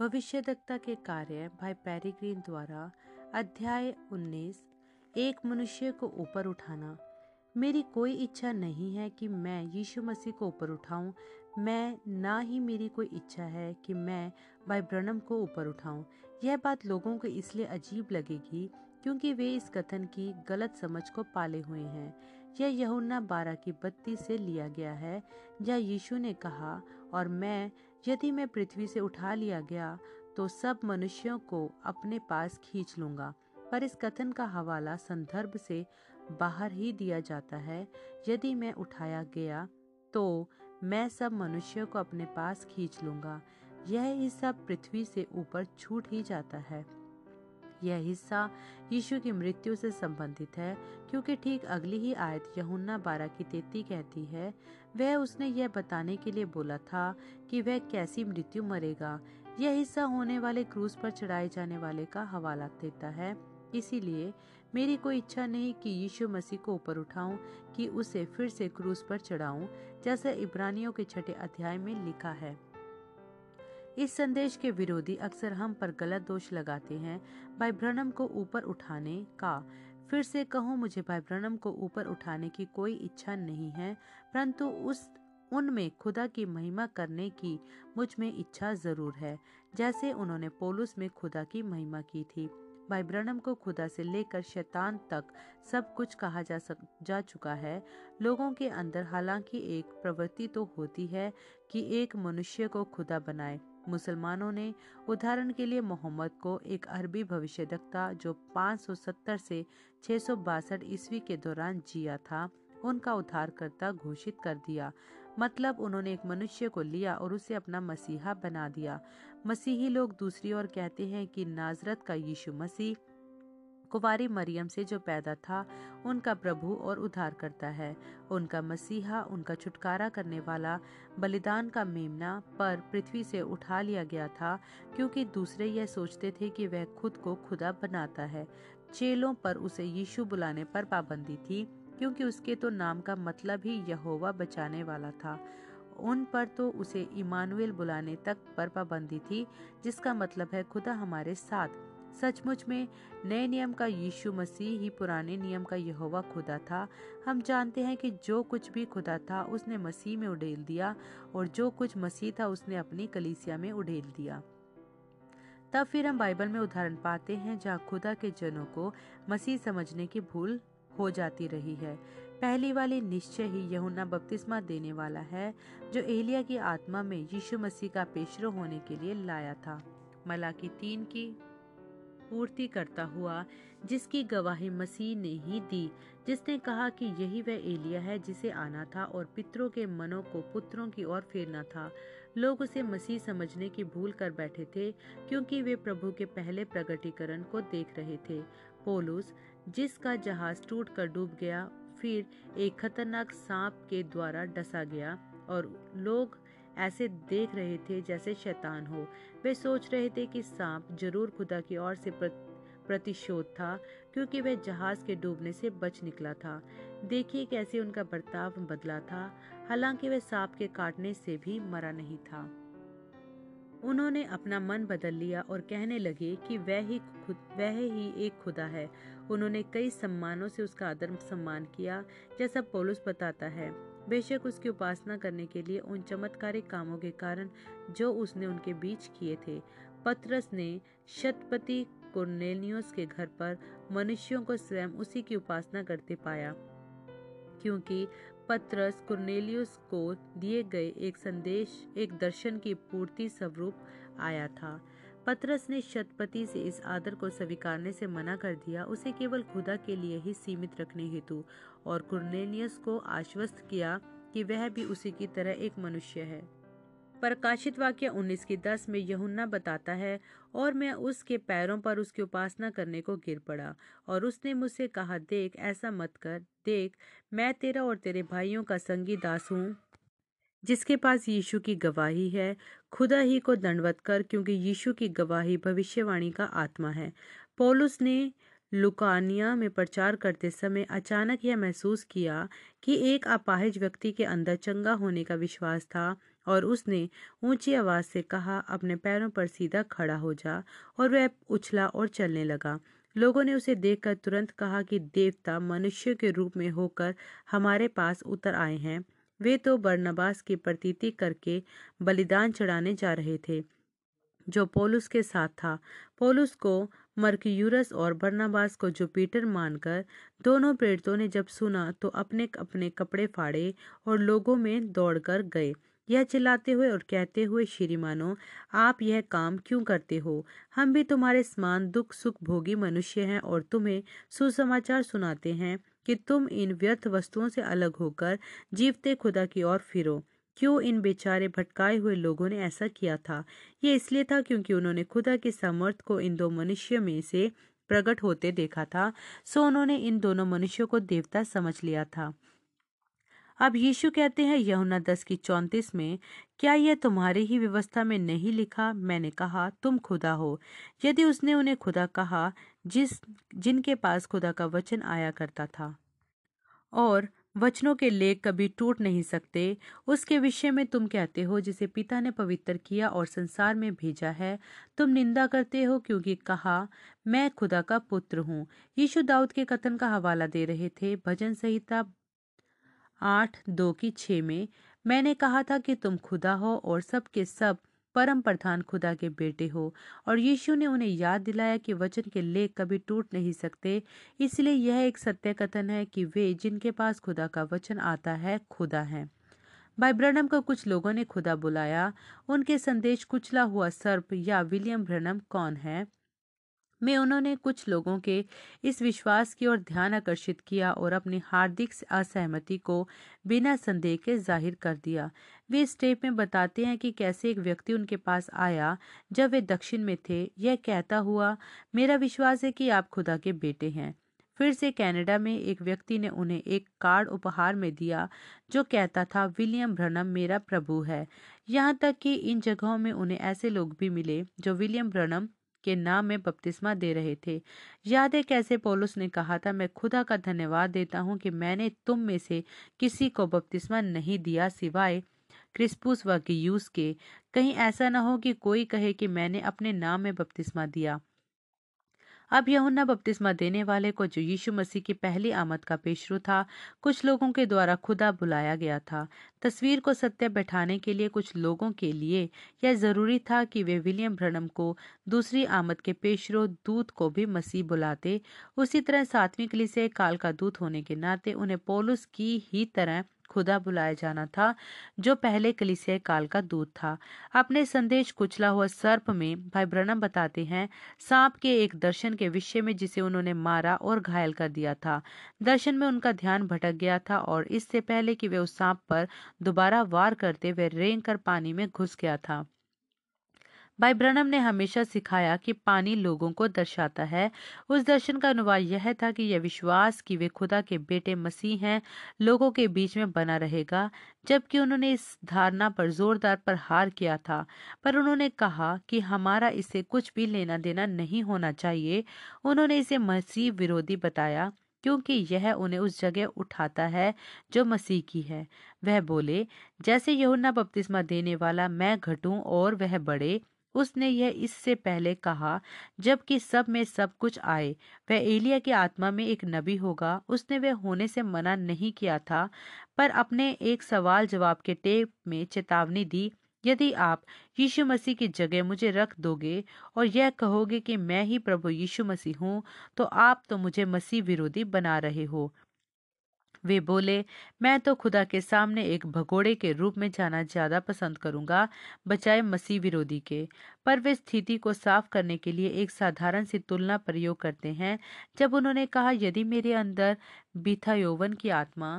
भविष्यदक्ता के कार्य भाई पेरिग्रीन द्वारा अध्याय 19 एक मनुष्य को ऊपर उठाना। मेरी कोई इच्छा नहीं है कि मैं यीशु मसीह को ऊपर उठाऊं। मैं, ना ही मेरी कोई इच्छा है कि मैं भाई ब्रनम को ऊपर उठाऊं। यह बात लोगों को इसलिए अजीब लगेगी क्योंकि वे इस कथन की गलत समझ को पाले हुए हैं। यह यहुन्ना बारह की बत्ती से लिया गया है, जहाँ यीशु ने कहा, और मैं यदि मैं पृथ्वी से उठा लिया गया तो सब मनुष्यों को अपने पास खींच लूँगा। पर इस कथन का हवाला संदर्भ से बाहर ही दिया जाता है। यदि मैं उठाया गया तो मैं सब मनुष्यों को अपने पास खींच लूँगा। यह हिस्सा पृथ्वी से ऊपर छूट ही जाता है। यह हिस्सा यीशु की मृत्यु से संबंधित है, क्योंकि ठीक अगली ही आयत यहुन्ना बारह की तेती कहती है, वह उसने यह बताने के लिए बोला था कि वह कैसी मृत्यु मरेगा। यह हिस्सा होने वाले क्रूज पर चढ़ाए जाने वाले का हवाला देता है। इसीलिए मेरी कोई इच्छा नहीं कि यीशु मसीह को ऊपर उठाऊं, कि उसे फिर से क्रूज पर चढ़ाऊं, जैसे इब्रानियों के छठे अध्याय में लिखा है। इस संदेश के विरोधी अक्सर हम पर गलत दोष लगाते हैं। भाई ब्रनम को ऊपर उठाने का। फिर से कहूँ, मुझे भाई ब्रनम को ऊपर उठाने की कोई इच्छा नहीं है, परंतु उस, उनमें खुदा की महिमा करने की मुझमें इच्छा ज़रूर है, जैसे उन्होंने पोलुस में खुदा की महिमा की थी। भाई ब्रनम को खुदा से लेकर शैतान तक सब कुछ कहा जा सक, जा चुका है। लोगों के अंदर हालाँकि एक प्रवृत्ति तो होती है कि एक मनुष्य को खुदा बनाए। मुसलमानों ने उदाहरण के लिए मोहम्मद को एक अरबी भविष्य जो 570 से छह सौ बासठ ईस्वी के दौरान जिया था, उनका उद्धारकर्ता घोषित कर दिया। मतलब उन्होंने एक मनुष्य को लिया और उसे अपना मसीहा बना दिया। मसीही लोग दूसरी ओर कहते हैं कि नाजरत का यीशु मसीह कुवारी मरियम से जो पैदा था, उनका प्रभु और उद्धार करता है। उनका मसीहा, उनका छुटकारा करने वाला बलिदान का मेमना पर पृथ्वी से उठा लिया गया था, क्योंकि दूसरे यह सोचते थे कि वह खुद को खुदा बनाता है। चेलों पर उसे यीशु बुलाने पर पाबंदी थी, क्योंकि उसके तो नाम का मतलब ही यहोवा बचाने वाला था। उन पर तो उसे इमानुएल बुलाने तक पर पाबंदी थी, जिसका मतलब है खुदा हमारे साथ सचमुच में नए नियम का यीशु मसीह ही पुराने नियम का यहोवा खुदा था। हम जानते हैं कि जो कुछ भी खुदा था, उसने मसीह में उड़ेल दिया और जो कुछ मसीह था, उसने अपनी कलीसिया में उड़ेल दिया। तब फिर हम बाइबल में उदाहरण पाते हैं जहाँ खुदा के जनों को मसीह समझने की भूल हो जाती रही है। पहली वाली निश्चय ही यहुना बपतिस्मा देने वाला है, जो एलिया की आत्मा में यीशु मसीह का पेशरो होने के लिए लाया था। मलाकी तीन की पूर्ति करता हुआ, जिसकी गवाही मसीह ने ही दी। जिसने कहा कि यही वह एलिया है जिसे आना था और पितरों के मनों को पुत्रों की ओर फेरना था। लोग उसे मसीह समझने की भूल कर बैठे थे, क्योंकि वे प्रभु के पहले प्रगटीकरण को देख रहे थे। पोलूस, जिसका जहाज़ टूट कर डूब गया, फिर एक खतरनाक सांप के द्वारा डसा गया और लोग ऐसे देख रहे थे जैसे शैतान हो। वे सोच रहे थे कि सांप ज़रूर खुदा की ओर से प्रतिशोध था, क्योंकि वह जहाज़ के डूबने से बच निकला था। देखिए कैसे उनका बर्ताव बदला था। हालाँकि वह सांप के काटने से भी मरा नहीं था। उन्होंने अपना मन बदल लिया और कहने लगे कि वह ही खुद, वह ही एक खुदा है। उन्होंने कई सम्मानों से उसका आदर सम्मान किया, जैसा पोलुस बताता है। बेशक उसकी उपासना करने के लिए उन चमत्कारिक कामों के कारण जो उसने उनके बीच किए थे। पत्रस ने शतपति कुर्नेलियोस के घर पर मनुष्यों को स्वयं उसी की उपासना करते पाया, क्योंकि पत्रस कुर्नेलियस को दिए गए एक संदेश, एक दर्शन की पूर्ति स्वरूप आया था। पत्रस ने शतपति से इस आदर को स्वीकारने से मना कर दिया। उसे केवल खुदा के लिए ही सीमित रखने हेतु और कुर्नेलियस को आश्वस्त किया कि वह भी उसी की तरह एक मनुष्य है। प्रकाशित वाक्य 19 की 10 में यहुन्ना बताता है, और मैं उसके पैरों पर उसकी उपासना करने को गिर पड़ा और उसने मुझसे कहा, देख, ऐसा मत कर। देख, मैं तेरा और तेरे भाइयों का संगी दास हूँ, जिसके पास यीशु की गवाही है। खुदा ही को दंडवत कर, क्योंकि यीशु की गवाही भविष्यवाणी का आत्मा है। पौलुस ने लुकानिया में प्रचार करते समय अचानक यह महसूस किया कि एक अपाहिज व्यक्ति के अंदर चंगा होने का विश्वास था और उसने ऊँची आवाज़ से कहा, अपने पैरों पर सीधा खड़ा हो जा। और वह उछला और चलने लगा। लोगों ने उसे देखकर तुरंत कहा कि, देवता मनुष्य के रूप में होकर हमारे पास उतर आए हैं। वे तो बरनबास की प्रतीति करके बलिदान चढ़ाने जा रहे थे। जो पोलुस के साथ था, पोलुस को मर्क्यूरस और बरनाबास को जुपिटर मानकर दोनों प्रेरितों ने जब सुना तो अपने अपने कपड़े फाड़े और लोगों में दौड़कर गए। यह चिल्लाते हुए और कहते हुए, श्रीमानो, आप यह काम क्यों करते हो? हम भी तुम्हारे समान दुख सुख भोगी मनुष्य हैं और तुम्हें सुसमाचार सुनाते हैं। कि तुम इन व्यर्थ वस्तुओं से अलग होकर जीवते खुदा की ओर फिरो। क्यों इन बेचारे भटकाए हुए लोगों ने ऐसा किया था? ये इसलिए था क्योंकि उन्होंने खुदा के समर्थ को इन दो मनुष्य में से प्रकट होते देखा था, सो उन्होंने इन दोनों मनुष्यों को देवता समझ लिया था। अब यीशु कहते हैं यहुना दस की चौंतीस में, क्या यह तुम्हारी ही व्यवस्था में नहीं लिखा, मैंने कहा, तुम खुदा हो। यदि उसने उन्हें खुदा कहा जिस, जिनके पास खुदा का वचन आया करता था। और वचनों के लेख कभी टूट नहीं सकते। उसके विषय में तुम कहते हो, जिसे पिता ने पवित्र किया और संसार में भेजा है, तुम निंदा करते हो क्योंकि कहा, मैं खुदा का पुत्र हूँ। यीशु दाऊद के कथन का हवाला दे रहे थे, भजन संहिता आठ, दो की छ में, मैंने कहा था कि तुम खुदा हो और सब के सब परम प्रधान खुदा के बेटे हो और यीशु ने उन्हें याद दिलाया कि वचन के लेख कभी टूट नहीं सकते। इसलिए यह एक सत्य कथन है कि वे जिनके पास खुदा का वचन आता है, खुदा है। भाई ब्रनम को कुछ लोगों ने खुदा बुलाया। उनके संदेश कुचला हुआ सर्प या विलियम ब्रनम कौन है? में उन्होंने कुछ लोगों के इस विश्वास की ओर ध्यान आकर्षित किया और अपनी हार्दिक असहमति को बिना संदेह के ज़ाहिर कर दिया। वे इस टेप में बताते हैं कि कैसे एक व्यक्ति उनके पास आया, जब वे दक्षिण में थे। यह कहता हुआ, मेरा विश्वास है कि आप खुदा के बेटे हैं। फिर से कनाडा में एक व्यक्ति ने उन्हें एक कार्ड उपहार में दिया, जो कहता था, विलियम ब्रनम मेरा प्रभु है। यहाँ तक कि इन जगहों में उन्हें ऐसे लोग भी मिले, जो विलियम ब्रनम के नाम में बपतिस्मा दे रहे थे। याद है कैसे पौलुस ने कहा था, मैं खुदा का धन्यवाद देता हूँ कि मैंने तुम में से किसी को बपतिस्मा नहीं दिया सिवाय क्रिस्पुस व गियूस के। कहीं ऐसा ना हो कि कोई कहे कि मैंने अपने नाम में बपतिस्मा दिया। अब यहुन्ना बपतिस्मा देने वाले को जो यीशु मसीह की पहली आमद का पेशरू था, कुछ लोगों के द्वारा खुदा बुलाया गया था। तस्वीर को सत्य बैठाने के लिए कुछ लोगों के लिए यह ज़रूरी था कि वे विलियम ब्रनम को दूसरी आमद के पेशरो दूत को भी मसीह बुलाते। उसी तरह सातवीं कली से काल का दूत होने के नाते उन्हें पोलुस की ही तरह खुदा बुलाया जाना था, जो पहले कलिसिया काल का दूत था। अपने संदेश कुचला हुआ सर्प में भाई ब्रनम बताते हैं, सांप के एक दर्शन के विषय में जिसे उन्होंने मारा और घायल कर दिया था। दर्शन में उनका ध्यान भटक गया था और इससे पहले कि वे उस सांप पर दोबारा वार करते, वे रेंग कर पानी में घुस गया था। भाई ब्रनम ने हमेशा सिखाया कि पानी लोगों को दर्शाता है। उस दर्शन का अनुवाद यह था कि यह विश्वास कि वे खुदा के बेटे मसीह हैं, लोगों के बीच में बना रहेगा, जबकि उन्होंने इस धारणा पर जोरदार पर हार किया था। पर उन्होंने कहा कि हमारा इसे कुछ भी लेना देना नहीं होना चाहिए। उन्होंने इसे मसीह विरोधी बताया, क्योंकि यह उन्हें उस जगह उठाता है जो मसीह की है। वह बोले, जैसे यहुन्ना बपतिस्मा देने वाला मैं घटूं और वह बढ़े उसने यह इससे पहले कहा, जबकि सब में सब कुछ आए, वह एलिया की आत्मा में एक नबी होगा। उसने वह होने से मना नहीं किया था, पर अपने एक सवाल जवाब के टेप में चेतावनी दी, यदि आप यीशु मसीह की जगह मुझे रख दोगे और यह कहोगे कि मैं ही प्रभु यीशु मसीह हूँ तो आप तो मुझे मसीह विरोधी बना रहे हो। वे बोले, मैं तो खुदा के सामने एक भगोड़े के रूप में जाना ज़्यादा पसंद करूँगा बचाए मसीह विरोधी के। पर वे स्थिति को साफ़ करने के लिए एक साधारण सी तुलना प्रयोग करते हैं, जब उन्होंने कहा, यदि मेरे अंदर बिथा यौवन की आत्मा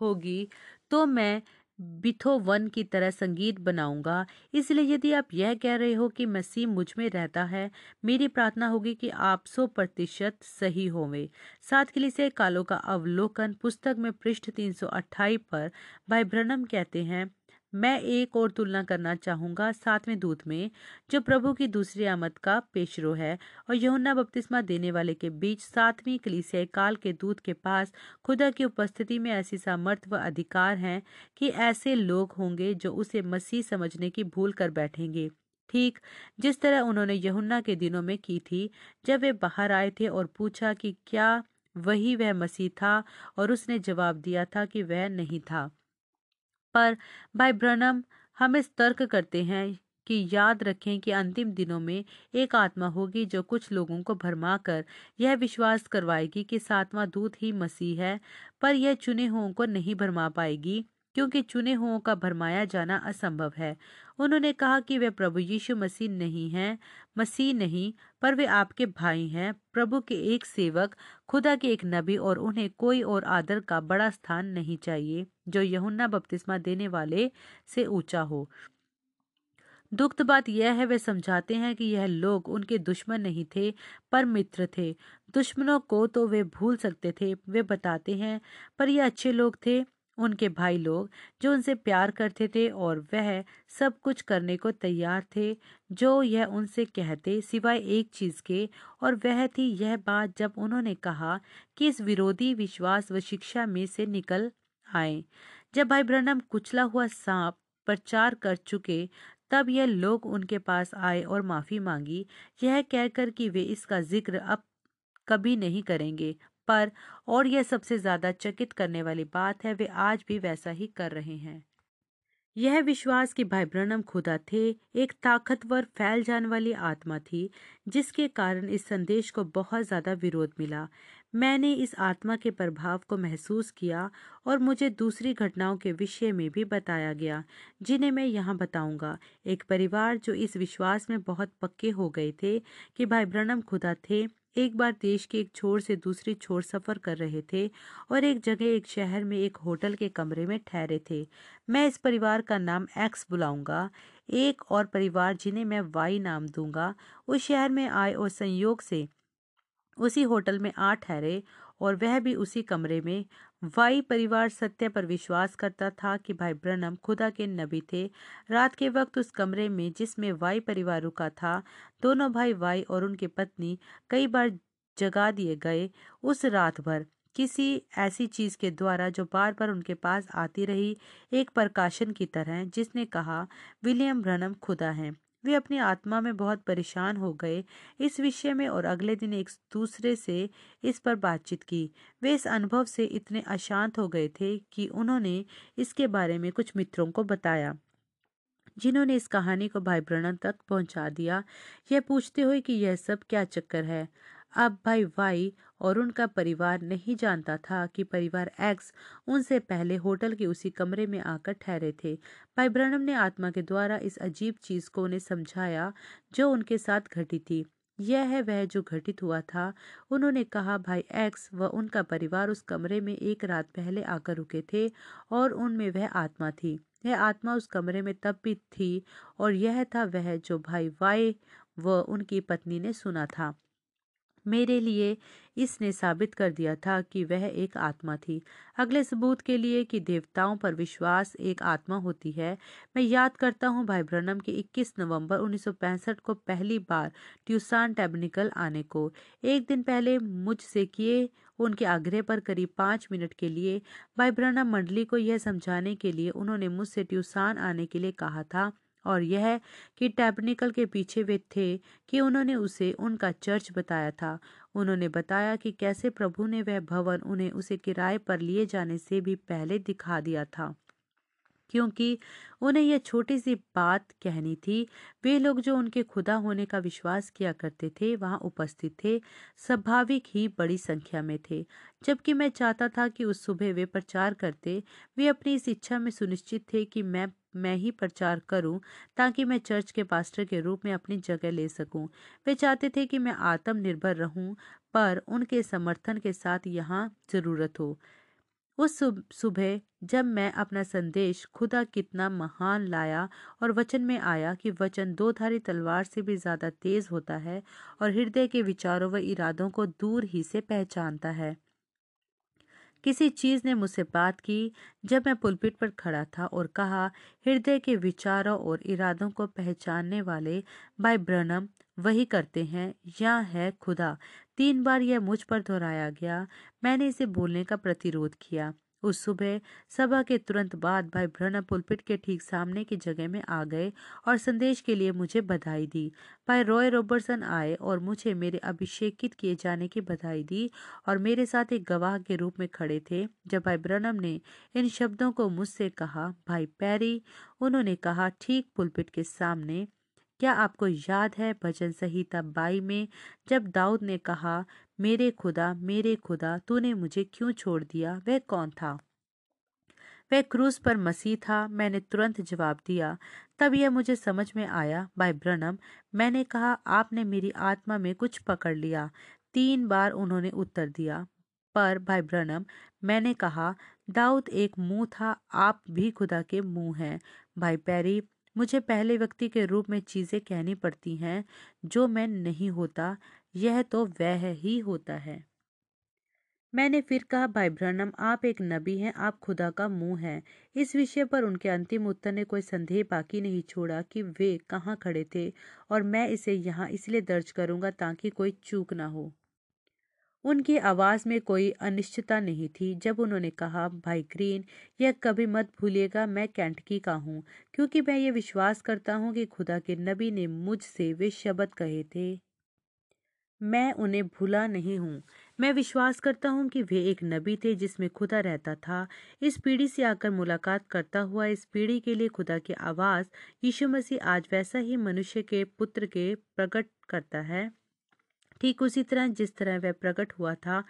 होगी तो मैं बिथो वन की तरह संगीत बनाऊँगा। इसलिए यदि आप यह कह रहे हो कि मसीह मुझमें रहता है, मेरी प्रार्थना होगी कि आप सौ प्रतिशत सही होंगे। साथ के लिए कालों का अवलोकन पुस्तक में पृष्ठ तीन सौ अट्ठाईस पर भाई ब्रनम कहते हैं मैं एक और तुलना करना चाहूँगा सातवें दूत में, जो प्रभु की दूसरी आमद का पेशरो है और यहुन्ना बपतिस्मा देने वाले के बीच सातवीं कलीसियाई काल के दूत के पास खुदा की उपस्थिति में ऐसी सामर्थ व अधिकार हैं कि ऐसे लोग होंगे जो उसे मसीह समझने की भूल कर बैठेंगे। ठीक जिस तरह उन्होंने यहुन्ना के दिनों में की थी, जब वे बाहर आए थे और पूछा कि क्या वही वह मसीह था और उसने जवाब दिया था कि वह नहीं था। पर भाई ब्रनम, हम इस तर्क करते हैं कि याद रखें कि अंतिम दिनों में एक आत्मा होगी जो कुछ लोगों को भरमा कर यह विश्वास करवाएगी कि सातवां दूत ही मसीह है, पर यह चुने हुओं को नहीं भरमा पाएगी। क्योंकि चुने हुओं का भरमाया जाना असंभव है। उन्होंने कहा कि वे प्रभु यीशु मसीह नहीं हैं, मसीह नहीं, पर वे आपके भाई हैं, प्रभु के एक सेवक, खुदा के एक नबी और उन्हें कोई और आदर का बड़ा स्थान नहीं चाहिए, जो यहुन्ना बपतिस्मा देने वाले से ऊँचा हो। दुखद बात यह है, वे समझाते हैं कि यह लोग उनके दुश्मन नहीं थे, पर मित्र थे। दुश्मनों को तो वे भूल सकते थे, वे बताते हैं, पर ये अच्छे लोग थे। उनके भाई लोग जो उनसे प्यार करते थे और वह सब कुछ करने को तैयार थे, जो यह उनसे कहते सिवाय एक चीज़ के, और वह थी यह बात जब उन्होंने कहा कि इस विरोधी विश्वास व शिक्षा में से निकल आए। जब भाई ब्रनम कुचला हुआ सांप प्रचार कर चुके, तब यह लोग उनके पास आए और माफ़ी मांगी। यह कहकर कि वे इसका ज़िक्र अब कभी नहीं करेंगे। पर, और यह सबसे ज़्यादा चकित करने वाली बात है, वे आज भी वैसा ही कर रहे हैं। यह विश्वास कि भाई ब्रनम खुदा थे, एक ताकतवर, फैल जाने वाली आत्मा थी, जिसके कारण इस संदेश को बहुत ज़्यादा विरोध मिला। मैंने इस आत्मा के प्रभाव को महसूस किया और मुझे दूसरी घटनाओं के विषय में भी बताया गया, जिन्हें मैं यहाँ बताऊँगा। एक परिवार जो इस विश्वास में बहुत पक्के हो गए थे कि भाई ब्रनम खुदा थे एक बार देश के एक छोर से दूसरी छोर सफ़र कर रहे थे और एक जगह एक शहर में एक होटल के कमरे में ठहरे थे। मैं इस परिवार का नाम एक्स बुलाऊँगा। एक और परिवार जिन्हें मैं वाई नाम दूँगा, उस शहर में आए और संयोग से उसी होटल में आ ठहरे और वह भी उसी कमरे में। वाई परिवार सत्य पर विश्वास करता था कि भाई ब्रनम खुदा के नबी थे। रात के वक्त उस कमरे में जिसमें वाई परिवार रुका था, दोनों भाई वाई और उनकी पत्नी कई बार जगा दिए गए उस रात भर। किसी ऐसी चीज़ के द्वारा जो बार बार उनके पास आती रही, एक प्रकाशन की तरह, जिसने कहा, विलियम ब्रनम खुदा है। वे अपनी आत्मा में बहुत परेशान हो गए। इस विषय में और अगले दिन एक दूसरे से इस पर बातचीत की। वे इस अनुभव से इतने अशांत हो गए थे कि उन्होंने इसके बारे में कुछ मित्रों को बताया, जिन्होंने इस कहानी को भाई ब्रणन तक पहुँचा दिया। यह पूछते हुए कि यह सब क्या चक्कर है? अब भाई वाई और उनका परिवार नहीं जानता था कि परिवार एक्स उनसे पहले होटल के उसी कमरे में आकर ठहरे थे। भाई ने आत्मा के द्वारा इस अजीब चीज़ को उन्हें समझाया जो उनके साथ घटी थी। यह है वह जो घटित हुआ था। उन्होंने कहा, भाई एक्स व उनका परिवार उस कमरे में एक रात पहले आकर रुके थे और उनमें वह आत्मा थी। यह आत्मा उस कमरे में तब भी थी और यह था वह जो भाई वाई व उनकी पत्नी ने सुना था। मेरे लिए इसने साबित कर दिया था कि वह एक आत्मा थी। अगले सबूत के लिए कि देवताओं पर विश्वास एक आत्मा होती है, मैं याद करता हूँ भाई ब्रनम के 21 नवंबर 1965 को पहली बार ट्यूसान टेबनिकल आने को। एक दिन पहले मुझसे किए उनके आग्रह पर करीब पाँच मिनट के लिए भाई ब्रनम मंडली को यह समझाने के लिए उन्होंने मुझसे ट्यूसान आने के लिए कहा था और यह कि टैबनिकल के पीछे वे थे कि उन्होंने उसे उनका चर्च बताया था। उन्होंने बताया कि कैसे प्रभु ने वह भवन उन्हें उसे किराए पर लिए जाने से भी पहले दिखा दिया था। क्योंकि उन्हें यह छोटी सी बात कहनी थी। वे लोग जो उनके खुदा होने का विश्वास किया करते थे, वहाँ उपस्थित थे। स्वाभाविक ही बड़ी संख्या में थे। जबकि मैं चाहता था कि उस सुबह वे प्रचार करते, वे अपनी इस इच्छा में सुनिश्चित थे कि मैं मैं ही प्रचार करूँ, ताकि मैं चर्च के पास्टर के रूप में अपनी जगह ले सकूँ। वे चाहते थे कि मैं आत्मनिर्भर रहूँ, पर उनके समर्थन के साथ यहाँ ज़रूरत हो। उस सुबह जब मैं अपना संदेश खुदा कितना महान लाया और वचन में आया कि वचन दो धारी तलवार से भी ज़्यादा तेज होता है और हृदय के विचारों व इरादों को दूर ही से पहचानता है। किसी चीज़ ने मुझसे बात की जब मैं पुलपिट पर खड़ा था और कहा, हृदय के विचारों और इरादों को पहचानने वाले भाई ब्रनम, वही करते हैं या है खुदा। तीन बार यह मुझ पर दोहराया गया। मैंने इसे बोलने का प्रतिरोध किया। उस सुबह सभा के तुरंत बाद भाई ब्रना पुलपिट के ठीक सामने की जगह में आ गए और संदेश के लिए मुझे बधाई दी। भाई रॉय रॉबर्टसन आए और मुझे मेरे अभिषेकित किए जाने की बधाई दी और मेरे साथ एक गवाह के रूप में खड़े थे। जब भाई ब्रनम ने इन शब्दों को मुझसे कहा, भाई पैरी, उन्होंने कहा, ठीक पुलपिट के सामने, क्या आपको याद है भजन संहिता बाई में जब दाऊद ने कहा मेरे खुदा मेरे खुदा, तूने मुझे क्यों छोड़ दिया? वह कौन था? वह क्रूस पर मसीह था। मैंने तुरंत जवाब दिया, तब यह मुझे समझ में आया बाय ब्रनम, मैंने कहा, आपने मेरी आत्मा में कुछ पकड़ लिया। तीन बार उन्होंने उत्तर दिया। पर, भाई ब्रनम, मैंने कहा, दाऊद एक मुँह था, आप भी खुदा के मुँह हैं। भाई पैरी, मुझे पहले व्यक्ति के रूप में चीज़ें कहनी पड़ती हैं, जो मैं नहीं होता। यह तो वह ही होता है। मैंने फिर कहा, भाई ब्रनम आप एक नबी हैं, आप खुदा का मुँह हैं। इस विषय पर उनके अंतिम उत्तर ने कोई संदेह बाकी नहीं छोड़ा कि वे कहाँ खड़े थे और मैं इसे यहाँ इसलिए दर्ज करूँगा ताकि कोई चूक ना हो। उनकी आवाज़ में कोई अनिश्चितता नहीं थी। जब उन्होंने कहा, भाई ग्रीन, यह कभी मत भूलिएगा, मैं कैंटकी का हूँ, क्योंकि मैं ये विश्वास करता हूँ कि खुदा के नबी ने मुझसे वे शब्द कहे थे। मैं उन्हें भूला नहीं हूँ। मैं विश्वास करता हूँ कि वे एक नबी थे जिसमें खुदा रहता था। इस पीढ़ी से आकर मुलाकात करता हुआ इस पीढ़ी के लिए खुदा की आवाज़ यीशु मसीह आज वैसा ही मनुष्य के पुत्र के प्रकट करता है। ठीक उसी तरह जिस तरह वह प्रकट हुआ था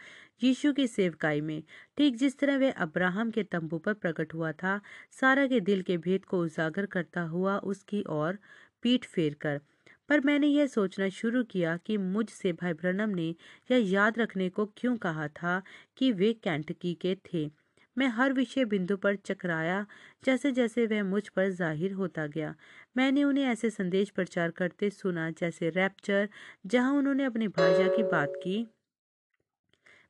यीशु की सेवकाई में, ठीक जिस तरह वह अब्राहम के तंबू पर प्रकट हुआ था, सारा के दिल के भेद को उजागर करता हुआ उसकी ओर पीठ फेर कर पर मैंने यह सोचना शुरू किया कि मुझसे भाई ब्रनम ने यह याद रखने को क्यों कहा था कि वे कैंटकी के थे। मैं हर विषय बिंदु पर चकराया जैसे जैसे वह मुझ पर ज़ाहिर होता गया। मैंने उन्हें ऐसे संदेश प्रचार करते सुना जैसे रैप्चर, जहाँ उन्होंने अपनी भाजा की बात की।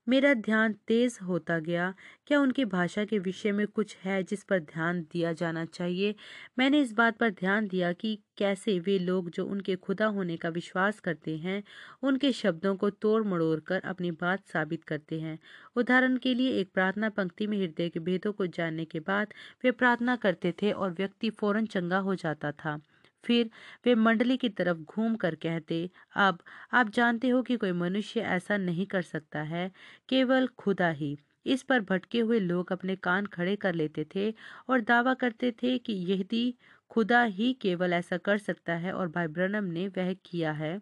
मेरा ध्यान तेज होता गया। क्या उनकी भाषा के विषय में कुछ है जिस पर ध्यान दिया जाना चाहिए? मैंने इस बात पर ध्यान दिया कि कैसे वे लोग जो उनके खुदा होने का विश्वास करते हैं, उनके शब्दों को तोड़ मड़ोड़ कर अपनी बात साबित करते हैं। उदाहरण के लिए, एक प्रार्थना पंक्ति में हृदय के भेदों को जानने के बाद वे प्रार्थना करते थे और व्यक्ति फ़ौरन चंगा हो जाता था। फिर वे मंडली की तरफ़ घूम कर कहते, अब, आप जानते हो कि कोई मनुष्य ऐसा नहीं कर सकता है, केवल खुदा ही। इस पर भटके हुए लोग अपने कान खड़े कर लेते थे और दावा करते थे कि यदि खुदा ही केवल ऐसा कर सकता है और भाई ब्रनम ने वह किया है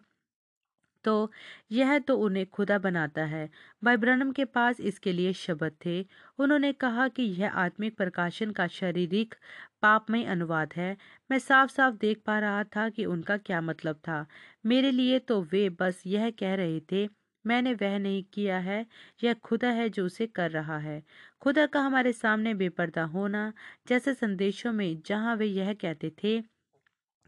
तो यह तो उन्हें खुदा बनाता है। भाई ब्रनम के पास इसके लिए शब्द थे। उन्होंने कहा कि यह आत्मिक प्रकाशन का शारीरिक पापमय अनुवाद है। मैं साफ़ साफ़ देख पा रहा था कि उनका क्या मतलब था। मेरे लिए तो वे बस यह कह रहे थे, मैंने वह नहीं किया है, यह खुदा है जो उसे कर रहा है। खुदा का हमारे सामने बेपर्दा होना जैसे संदेशों में जहाँ वे यह कहते थे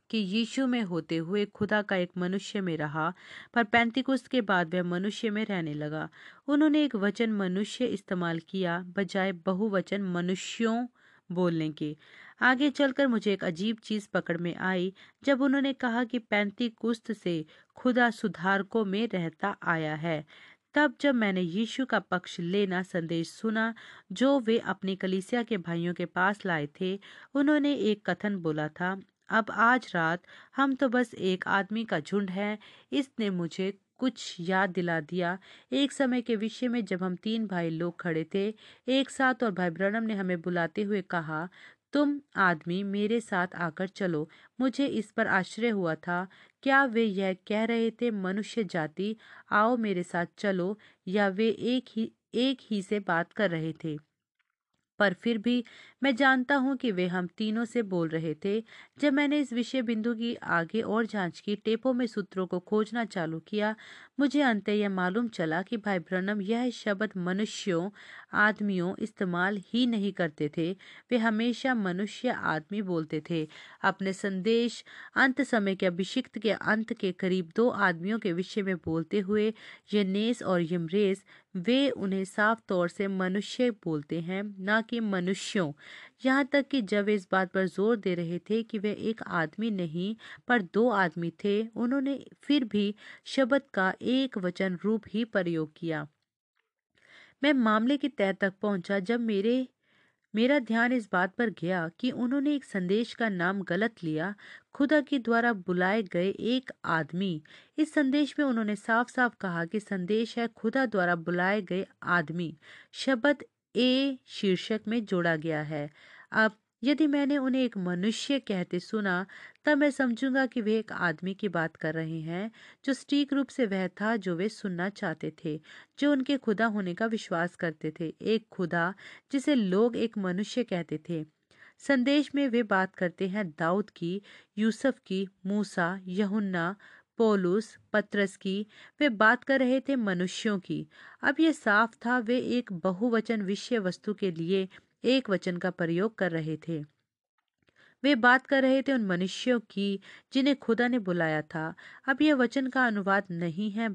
कि यीशु में होते हुए खुदा का एक मनुष्य में रहा, पर पैंतीकुस्त के बाद वह मनुष्य में रहने लगा। उन्होंने एक वचन मनुष्य इस्तेमाल किया, बजाय बहुवचन मनुष्यों बोलने के। आगे चलकर मुझे एक अजीब चीज़ पकड़ में आई, जब उन्होंने कहा कि पैंती कुस्त से खुदा सुधारकों में रहता आया है। तब जब मैंने यीशु का पक्ष लेना संदेश सुना, जो वे अपनी कलिसिया के भाइयों के पास लाए थे, उन्होंने एक कथन बोला था। अब आज रात हम तो बस एक आदमी का झुंड है। इसने मुझे कुछ याद दिला दिया। एक समय के विषय में जब हम तीन भाई लोग खड़े थे, एक साथ और भाई ब्रणम ने हमें बुलाते हुए कहा, तुम आदमी मेरे साथ आकर चलो। मुझे इस पर आश्चर्य हुआ था। क्या वे यह कह रहे थे, मनुष्य जाति, आओ मेरे साथ चलो। या वे एक ही एक ही से बात कर रहे थे। पर फिर भी मैं जानता हूँ कि वे हम तीनों से बोल रहे थे। जब मैंने इस विषय बिंदु की आगे और जाँच की, टेपों में सूत्रों को खोजना चालू किया, मुझे अंत यह मालूम चला कि भाई ब्रनम यह शब्द मनुष्यों आदमियों इस्तेमाल ही नहीं करते थे। वे हमेशा मनुष्य आदमी बोलते थे। अपने संदेश अंत समय के अभिषिक्त के अंत के करीब दो आदमियों के विषय में बोलते हुए यनेस और यमरेस, वे उन्हें साफ़ तौर से मनुष्य बोलते हैं, न कि मनुष्यों। यहाँ तक कि जब इस बात पर ज़ोर दे रहे थे कि वे एक आदमी नहीं, पर दो आदमी थे, उन्होंने फिर भी शब्द का एक वचन रूप ही प्रयोग किया। मैं मामले की तय तक पहुँचा जब मेरे, मेरा ध्यान इस बात पर गया कि उन्होंने एक संदेश का नाम गलत लिया, खुदा के द्वारा बुलाए गए एक आदमी। इस संदेश में उन्होंने साफ़ साफ़ कहा कि संदेश है खुदा द्वारा बुलाए गए आदमी। शब्द ए शीर्षक में जोड़ा गया है। अब यदि मैंने उन्हें एक मनुष्य कहते सुना तब मैं समझूँगा कि वे एक आदमी की बात कर रहे हैं, जो सटीक रूप से वह था जो वे सुनना चाहते थे, जो उनके खुदा होने का विश्वास करते थे। एक खुदा, जिसे लोग एक मनुष्य कहते थे। संदेश में वे बात करते हैं दाऊद की, यूसुफ की, मूसा, यहुन्ना, पोलूस, पत्रस की। वे बात कर रहे थे मनुष्यों की। अब ये साफ़ था, वे एक बहुवचन विषय वस्तु के लिए एक वचन का प्रयोग कर रहे थे। वे बात कर रहे थे उन मनुष्यों की, जिन्हें खुदा ने बुलाया था। अब यह वचन का अनुवाद नहीं है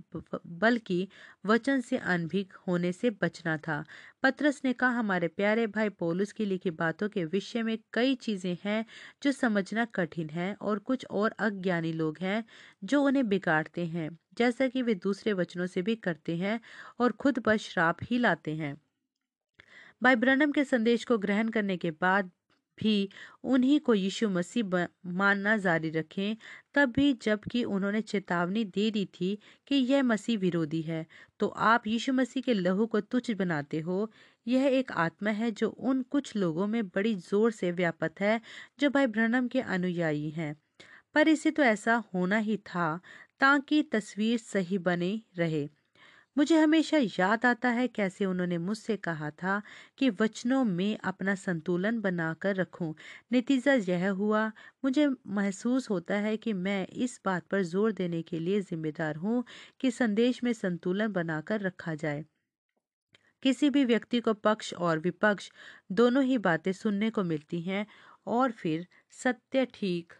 बल्कि वचन से अनभिग होने से बचना था। पत्रस ने कहा, हमारे प्यारे भाई, पोलुस की लिखी बातों के विषय में कई चीज़ें हैं जो समझना कठिन है और कुछ और अज्ञानी लोग हैं जो उन्हें बिगाड़ते हैं, जैसा कि वे दूसरे वचनों से भी करते हैं और खुद पर श्राप ही लाते हैं। भाई ब्रनम के संदेश को ग्रहण करने के बाद भी उन्हीं को यीशु मसीह मानना जारी रखें तब भी जबकि उन्होंने चेतावनी दे दी थी कि यह मसीह विरोधी है। तो आप यीशु मसीह के लहू को तुच्छ बनाते हो। यह एक आत्मा है जो उन कुछ लोगों में बड़ी ज़ोर से व्यापत है, जो भाई ब्रनम के अनुयायी हैं। पर इसे तो ऐसा होना ही था ताकि तस्वीर सही बने रहे। मुझे हमेशा याद आता है कैसे उन्होंने मुझसे कहा था कि वचनों में अपना संतुलन बनाकर रखूँ। नतीजा यह हुआ, मुझे महसूस होता है कि मैं इस बात पर ज़ोर देने के लिए जिम्मेदार हूँ कि संदेश में संतुलन बनाकर रखा जाए किसी भी व्यक्ति को पक्ष और विपक्ष दोनों ही बातें सुनने को मिलती हैं और फिर सत्य ठीक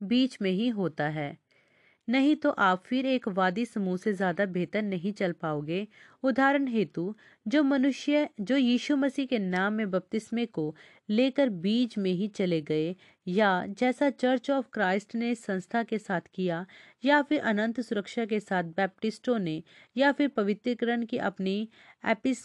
बीच में ही होता है नहीं तो आप फिर एक वादी समूह से ज़्यादा बेहतर नहीं चल पाओगे। उदाहरण हेतु, जो मनुष्य, जो यीशु मसीह के नाम में बपतिस्मे को लेकर बीज में ही चले गए, या जैसा चर्च ऑफ़ क्राइस्ट ने संस्था के साथ किया, या फिर अनंत सुरक्षा के साथ बैप्टिस्टों ने, या फिर पवित्रीकरण की अपनी एपिस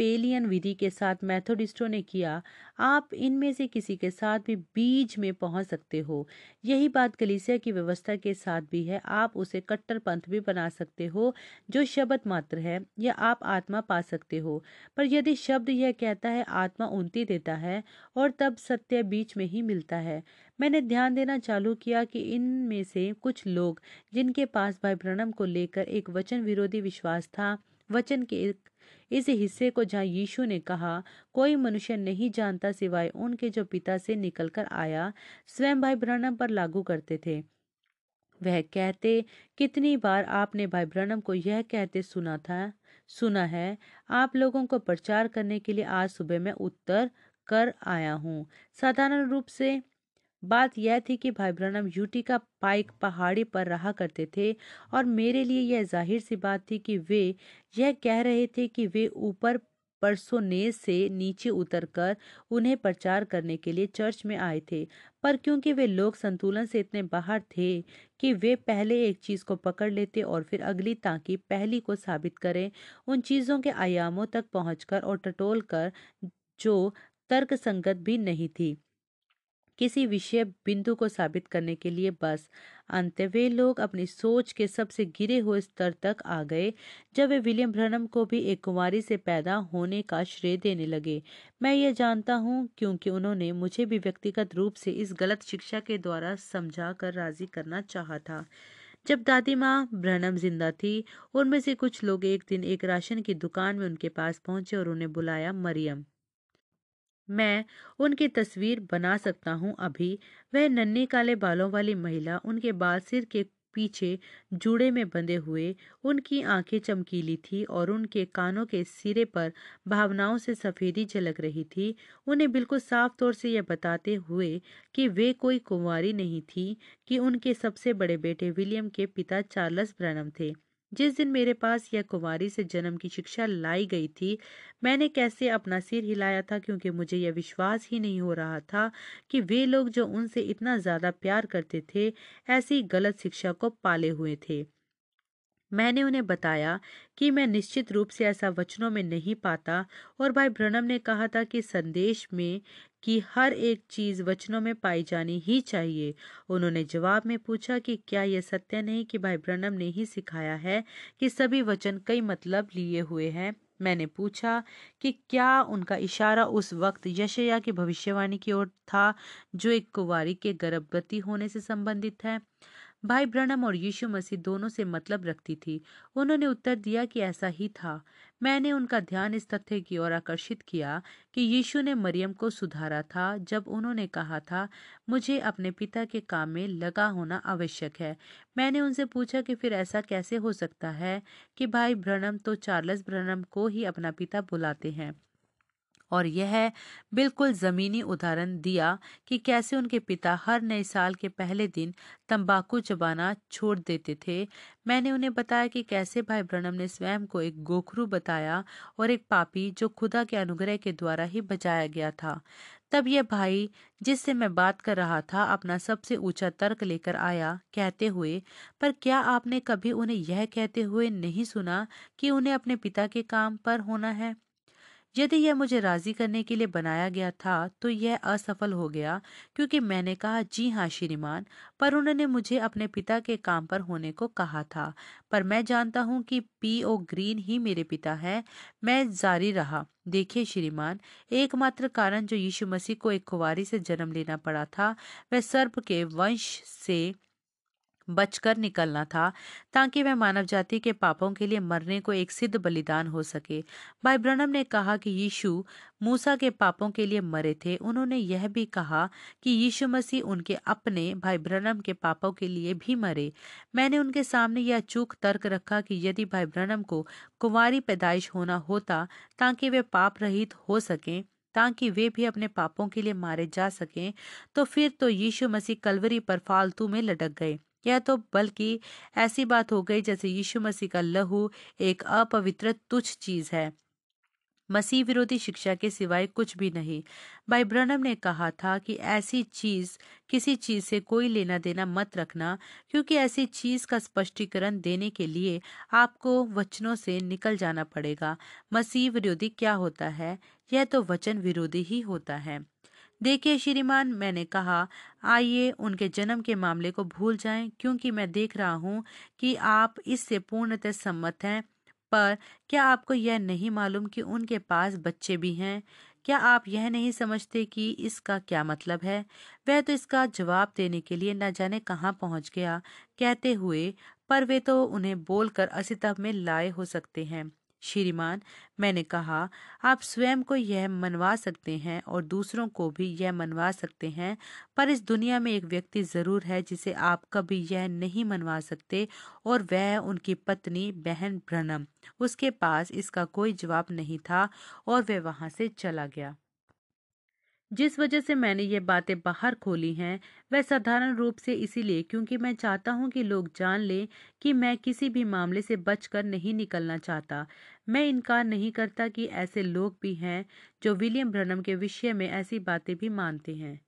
कोपेलियन विधि के साथ मैथोडिस्टों ने किया, आप इनमें से किसी के साथ भी बीज में पहुँच सकते हो। यही बात कलीसिया की व्यवस्था के साथ भी है, आप उसे कट्टर पंथ भी बना सकते हो, जो शब्द मात्र है, या आप आत्मा पा सकते हो। पर यदि शब्द यह कहता है, आत्मा उन्नति देता है, और तब सत्य बीच में ही मिलता है। मैंने ध्यान देना चालू किया कि इनमें से कुछ लोग, जिनके पास भाई ब्रणम को लेकर एक वचन विरोधी विश्वास था, वचन के एक इस हिस्से को जहाँ यीशु ने कहा, कोई मनुष्य नहीं जानता सिवाय उनके जो पिता से निकलकर आया, स्वयं भाई ब्रहणम पर लागू करते थे। वह कहते, कितनी बार आपने भाई ब्रनम को यह कहते सुना था, सुना है, आप लोगों को प्रचार करने के लिए आज सुबह मैं उत्तर कर आया हूँ। साधारण रूप से बात यह थी कि भाई ब्रनम यूटी का पाइक पहाड़ी पर रहा करते थे और मेरे लिए यह ज़ाहिर सी बात थी कि वे यह कह रहे थे कि वे ऊपर परसोनेज से नीचे उतरकर उन्हें प्रचार करने के लिए चर्च में आए थे। पर क्योंकि वे लोग संतुलन से इतने बाहर थे कि वे पहले एक चीज़ को पकड़ लेते और फिर अगली ताकि पहली को साबित करें, उन चीज़ों के आयामों तक पहुंचकर और टटोल कर जो तर्क संगत भी नहीं थी। किसी विषय बिंदु को साबित करने के लिए बस अंत वे लोग अपनी सोच के सबसे गिरे हुए स्तर तक आ गए, जब वे विलियम ब्रनम को भी एक कुमारी से पैदा होने का श्रेय देने लगे। मैं ये जानता हूँ क्योंकि उन्होंने मुझे भी व्यक्तिगत रूप से इस गलत शिक्षा के द्वारा समझा कर राज़ी करना चाहा था। जब दादी माँ ब्रहणम ज़िंदा थी, उनमें से कुछ लोग एक दिन एक राशन की दुकान में उनके पास पहुँचे और उन्हें बुलाया मरियम। मैं उनकी तस्वीर बना सकता हूँ अभी। वह नन्हे काले बालों वाली महिला उनके बाल सिर के पीछे जूड़े में बंधे हुए, उनकी आँखें चमकीली थी और उनके कानों के सिरे पर भावनाओं से सफेदी झलक रही थी। उन्हें बिल्कुल साफ़ तौर से यह बताते हुए कि वे कोई कुंवारी नहीं थी कि उनके सबसे बड़े बेटे विलियम के पिता चार्ल्स ब्रैनम थे। जिस दिन मेरे पास यह कुमारी से जन्म की शिक्षा लाई गई थी, मैंने कैसे अपना सिर हिलाया था क्योंकि मुझे यह विश्वास ही नहीं हो रहा था कि वे लोग जो उनसे इतना ज़्यादा प्यार करते थे, ऐसी गलत शिक्षा को पाले हुए थे। मैंने उन्हें बताया कि मैं निश्चित रूप से ऐसा वचनों में नहीं पाता और भाई ब्रनम ने कहा था कि संदेश में कि हर एक चीज़ वचनों में पाई जानी ही चाहिए। उन्होंने जवाब में पूछा कि क्या यह सत्य नहीं कि भाई ब्रनम ने ही सिखाया है कि सभी वचन कई मतलब लिए हुए हैं? मैंने पूछा कि क्या उनका इशारा उस वक्त यशया की भविष्यवाणी की ओर था जो एक कुंवारी के गर्भवती होने से संबंधित है? भाई ब्रनम और यीशु मसीह दोनों से मतलब रखती थी। उन्होंने उत्तर दिया कि ऐसा ही था। मैंने उनका ध्यान इस तथ्य की ओर आकर्षित किया कि यीशु ने मरियम को सुधारा था जब उन्होंने कहा था, मुझे अपने पिता के काम में लगा होना आवश्यक है। मैंने उनसे पूछा कि फिर ऐसा कैसे हो सकता है कि भाई ब्रनम तो चार्ल्स ब्रनम को ही अपना पिता बुलाते हैं। और यह बिल्कुल ज़मीनी उदाहरण दिया कि कैसे उनके पिता हर नए साल के पहले दिन तंबाकू चबाना छोड़ देते थे। मैंने उन्हें बताया कि कैसे भाई ब्रनम ने स्वयं को एक गोखरू बताया और एक पापी जो खुदा के अनुग्रह के द्वारा ही बचाया गया था। तब यह भाई, जिससे मैं बात कर रहा था, अपना सबसे ऊँचा तर्क लेकर आया, कहते हुए, पर क्या आपने कभी उन्हें यह कहते हुए नहीं सुना कि उन्हें अपने पिता के काम पर होना है? यदि यह मुझे राज़ी करने के लिए बनाया गया था तो यह असफल हो गया, क्योंकि मैंने कहा, जी हाँ श्रीमान। पर उन्होंने मुझे अपने पिता के काम पर होने को कहा था। पर मैं जानता हूँ कि पी ओ ग्रीन ही मेरे पिता है। मैं जारी रहा। देखिए, श्रीमान, एकमात्र कारण जो यीशु मसीह को एक कुवारी से जन्म लेना पड़ा था, वह सर्प के वंश से बचकर निकलना था, ताकि वह मानव जाति के पापों के लिए मरने को एक सिद्ध बलिदान हो सके। भाई ब्रनम ने कहा कि यीशु मूसा के पापों के लिए मरे थे। उन्होंने यह भी कहा कि यीशु मसीह उनके अपने भाई ब्रनम के पापों के लिए भी मरे। मैंने उनके सामने यह चूक तर्क रखा कि यदि भाई ब्रनम को कुंवारी पैदाइश होना होता, ताकि वे पाप रहित हो सकें, ताकि वे भी अपने पापों के लिए मारे जा सकें तो फिर तो यीशु मसीह कलवरी पर फालतू में लटक गए। यह तो बल्कि ऐसी बात हो गई जैसे यीशु मसीह का लहू एक अपवित्र तुच्छ चीज़ है। मसीह विरोधी शिक्षा के सिवाय कुछ भी नहीं। भाई ब्रनम ने कहा था कि ऐसी चीज़, किसी चीज़ से कोई लेना देना मत रखना, क्योंकि ऐसी चीज़ का स्पष्टीकरण देने के लिए आपको वचनों से निकल जाना पड़ेगा। मसीह विरोधी क्या होता है? यह तो वचन विरोधी ही होता है। देखिए श्रीमान, मैंने कहा, आइए उनके जन्म के मामले को भूल जाएँ, क्योंकि मैं देख रहा हूँ कि आप इससे पूर्णतः सम्मत हैं। पर क्या आपको यह नहीं मालूम कि उनके पास बच्चे भी हैं? क्या आप यह नहीं समझते कि इसका क्या मतलब है? वह तो इसका जवाब देने के लिए न जाने कहाँ पहुँच गया। कहते हुए, पर वे तो उन्हें बोलकर असितव में लाए हो सकते हैं। श्रीमान, मैंने कहा, आप स्वयं को यह मनवा सकते हैं और दूसरों को भी यह मनवा सकते हैं, पर इस दुनिया में एक व्यक्ति ज़रूर है जिसे आप कभी यह नहीं मनवा सकते और वह उनकी पत्नी, बहन भ्रनम उसके पास इसका कोई जवाब नहीं था और वह वहाँ से चला गया। जिस वजह से मैंने ये बातें बाहर खोली हैं, वह साधारण रूप से इसीलिए क्योंकि मैं चाहता हूँ कि लोग जान लें कि मैं किसी भी मामले से बचकर नहीं निकलना चाहता। मैं इनकार नहीं करता कि ऐसे लोग भी हैं जो विलियम ब्रनम के विषय में ऐसी बातें भी मानते हैं।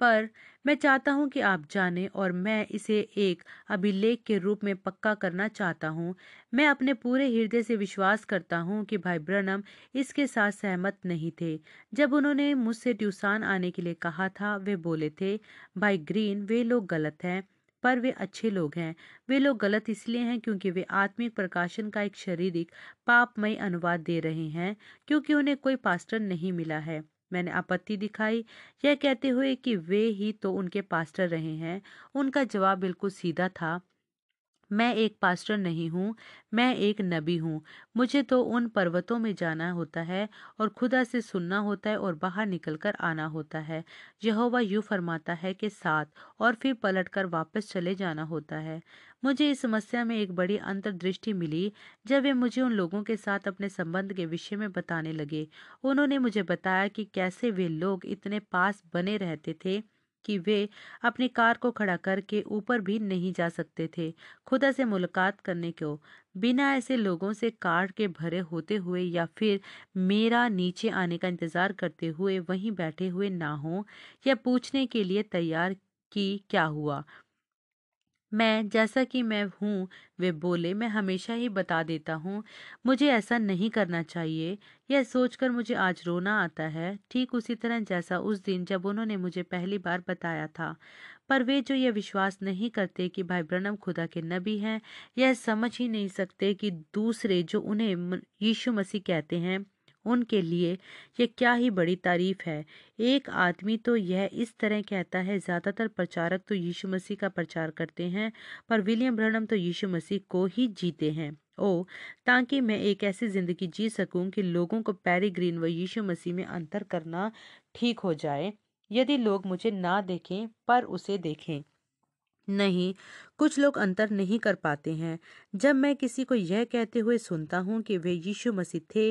पर मैं चाहता हूँ कि आप जानें और मैं इसे एक अभिलेख के रूप में पक्का करना चाहता हूँ। मैं अपने पूरे हृदय से विश्वास करता हूँ कि भाई ब्रनम इसके साथ सहमत नहीं थे। जब उन्होंने मुझसे ट्यूसान आने के लिए कहा था, वे बोले थे, भाई ग्रीन, वे लोग गलत हैं, पर वे अच्छे लोग हैं। वे लोग गलत इसलिए हैं क्योंकि वे आत्मिक प्रकाशन का एक शारीरिक पापमय अनुवाद दे रहे हैं, क्योंकि उन्हें कोई पास्टर नहीं मिला है। मैंने आपत्ति दिखाई। यह कहते हुए कि वे ही तो उनके पास्टर रहे हैं। उनका जवाब बिल्कुल सीधा था। मैं एक पास्टर नहीं हूँ, मैं एक नबी हूँ। मुझे तो उन पर्वतों में जाना होता है और खुदा से सुनना होता है और बाहर निकलकर आना होता है। यहोवा यूँ फरमाता है कि साथ और फिर पलटकर वापस चले जाना होता है। मुझे इस समस्या में एक बड़ी अंतर्दृष्टि मिली जब वे मुझे उन लोगों के साथ अपने संबंध के विषय में बताने लगे। उन्होंने मुझे बताया कि कैसे वे लोग इतने पास बने रहते थे कि वे अपनी कार को खड़ा करके ऊपर भी नहीं जा सकते थे। खुदा से मुलाकात करने को, बिना ऐसे लोगों से कार के भरे होते हुए या फिर मेरा नीचे आने का इंतज़ार करते हुए वहीं बैठे हुए ना हो या पूछने के लिए तैयार कि क्या हुआ। मैं, जैसा कि मैं हूँ, वे बोले, मैं हमेशा ही बता देता हूँ, मुझे ऐसा नहीं करना चाहिए। यह सोचकर मुझे आज रोना आता है, ठीक उसी तरह जैसा उस दिन जब उन्होंने मुझे पहली बार बताया था। पर वे जो यह विश्वास नहीं करते कि भाई ब्रनम खुदा के नबी हैं, यह समझ ही नहीं सकते कि दूसरे जो उन्हें यीशु मसीह कहते हैं उनके लिए ये क्या ही बड़ी तारीफ़ है। एक आदमी तो यह इस तरह कहता है, ज़्यादातर प्रचारक तो यीशु मसीह का प्रचार करते हैं, पर विलियम ब्रनम तो यीशु मसीह को ही जीते हैं। ओ, ताकि मैं एक ऐसी ज़िंदगी जी सकूँ कि लोगों को पैरीग्रीन व यीशु मसीह में अंतर करना ठीक हो जाए। यदि लोग मुझे ना देखें, पर उसे देखें। नहीं, कुछ लोग अंतर नहीं कर पाते हैं। जब मैं किसी को यह कहते हुए सुनता हूँ कि वे यीशु मसीह थे,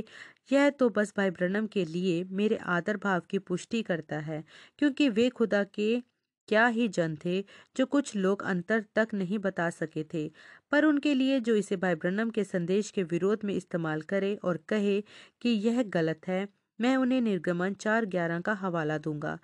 यह तो बस भाई ब्रनम के लिए मेरे आदर भाव की पुष्टि करता है, क्योंकि वे खुदा के क्या ही जन थे, जो कुछ लोग अंतर तक नहीं बता सके थे। पर उनके लिए जो इसे भाई ब्रनम के संदेश के विरोध में इस्तेमाल करे और कहे कि यह गलत है, मैं उन्हें निर्गमन चार ग्यारह का हवाला दूँगा।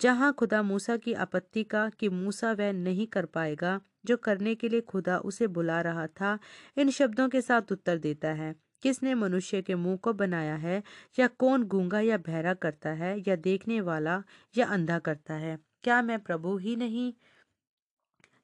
जहाँ खुदा मूसा की आपत्ति का कि मूसा वह नहीं कर पाएगा, जो करने के लिए खुदा उसे बुला रहा था, इन शब्दों के साथ उत्तर देता है, किसने मनुष्य के मुँह को बनाया है, या कौन गूँगा या बहरा करता है, या देखने वाला या अंधा करता है? क्या मैं प्रभु ही नहीं?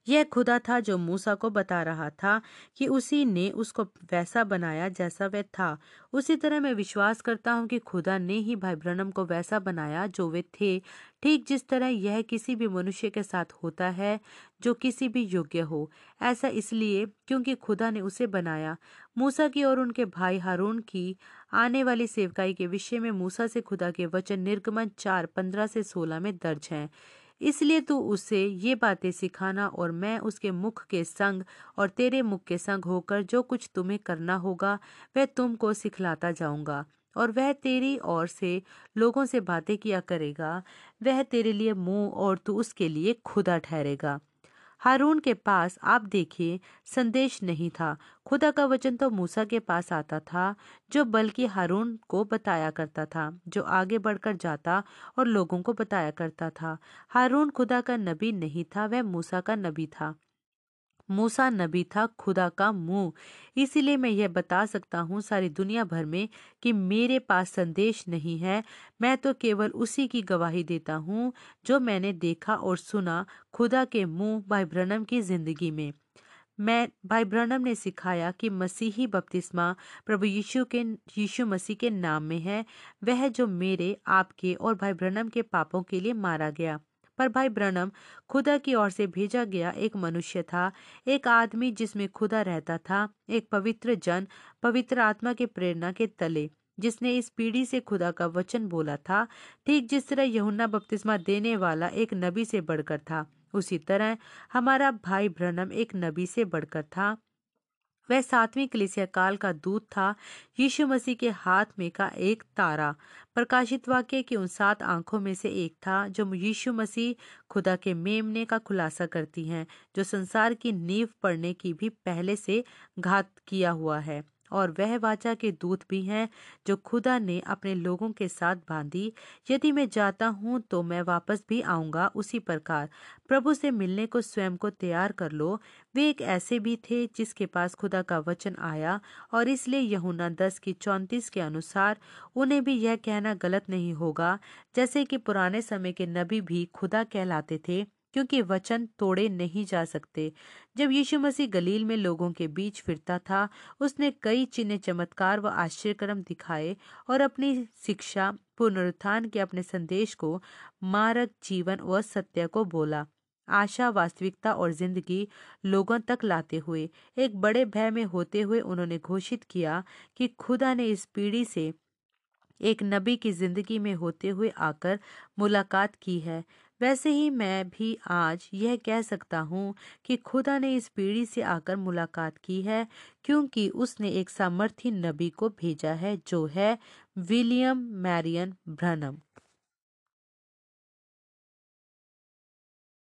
यह खुदा था जो मूसा को बता रहा था कि उसी ने उसको वैसा बनाया जैसा वह था। उसी तरह मैं विश्वास करता हूँ कि खुदा ने ही भाई ब्रनम को वैसा बनाया जो वे थे। ठीक जिस तरह यह किसी भी मनुष्य के साथ होता है, जो किसी भी योग्य हो। ऐसा इसलिए क्योंकि खुदा ने उसे बनाया। मूसा की और उनके भाई हारून की आने वाली सेवकाई के विषय में मूसा से खुदा के वचन निर्गमन चार पंद्रह से सोलह में दर्ज हैं। इसलिए तू उसे ये बातें सिखाना और मैं उसके मुख के संग और तेरे मुख के संग होकर जो कुछ तुम्हें करना होगा, वह तुमको सिखलाता जाऊँगा। और वह तेरी ओर से लोगों से बातें किया करेगा। वह तेरे लिए मुँह और तू उसके लिए खुदा ठहरेगा। हारून के पास आप देखिए, संदेश नहीं था। खुदा का वचन तो मूसा के पास आता था, जो बल्कि हारून को बताया करता था, जो आगे बढ़कर जाता और लोगों को बताया करता था। हारून खुदा का नबी नहीं था, वह मूसा का नबी था। मूसा नबी था, खुदा का मुँह। इसीलिए मैं यह बता सकता हूँ सारी दुनिया भर में कि मेरे पास संदेश नहीं है। मैं तो केवल उसी की गवाही देता हूँ, जो मैंने देखा और सुना खुदा के मुँह भाई ब्रनम की ज़िंदगी में। मैं, भाई ब्रनम ने सिखाया कि मसीही बपतिस्मा प्रभु यीशु के, यीशु मसीह के नाम में है। वह जो मेरे, आपके और भाई ब्रनम के पापों के लिए मारा गया। पर भाई ब्रनम खुदा की ओर से भेजा गया एक मनुष्य था, एक आदमी जिसमें खुदा रहता था, एक पवित्र जन, पवित्र आत्मा के प्रेरणा के तले, जिसने इस पीढ़ी से खुदा का वचन बोला था, ठीक जिस तरह यहुन्ना बपतिस्मा देने वाला एक नबी से बढ़कर था, उसी तरह हमारा भाई ब्रनम एक नबी से बढ़कर था। वह सातवें कलिसिया काल का दूत था, यीशु मसीह के हाथ में का एक तारा। प्रकाशित वाक्य की उन सात आँखों में से एक था, जो यीशु मसीह खुदा के मेमने का खुलासा करती हैं, जो संसार की नींव पड़ने की भी पहले से घात किया हुआ है। और वह वाचा के दूत भी हैं जो खुदा ने अपने लोगों के साथ बांधी। यदि मैं जाता हूँ तो मैं वापस भी आऊँगा। उसी प्रकार प्रभु से मिलने को स्वयं को तैयार कर लो। वे एक ऐसे भी थे जिसके पास खुदा का वचन आया और इसलिए यहुना दस की चौंतीस के अनुसार उन्हें भी यह कहना गलत नहीं होगा, जैसे कि पुराने समय के नबी भी खुदा कहलाते थे। क्योंकि वचन तोड़े नहीं जा सकते। जब यीशु मसीह गलील में लोगों के बीच फिरता था, उसने कई चिन्ह चमत्कार व आश्चर्यक्रम दिखाए और अपनी शिक्षा, पुनरुत्थान के अपने संदेश को मारक जीवन व सत्य को बोला। आशा, वास्तविकता और ज़िंदगी लोगों तक लाते हुए, एक बड़े भय में होते हुए उन्होंने घोषित किया कि खुदा ने इस पीढ़ी से एक नबी की ज़िंदगी में होते हुए आकर मुलाकात की है। वैसे ही मैं भी आज यह कह सकता हूँ कि खुदा ने इस पीढ़ी से आकर मुलाकात की है, क्योंकि उसने एक सामर्थी नबी को भेजा है, जो है विलियम मैरियन ब्रनम।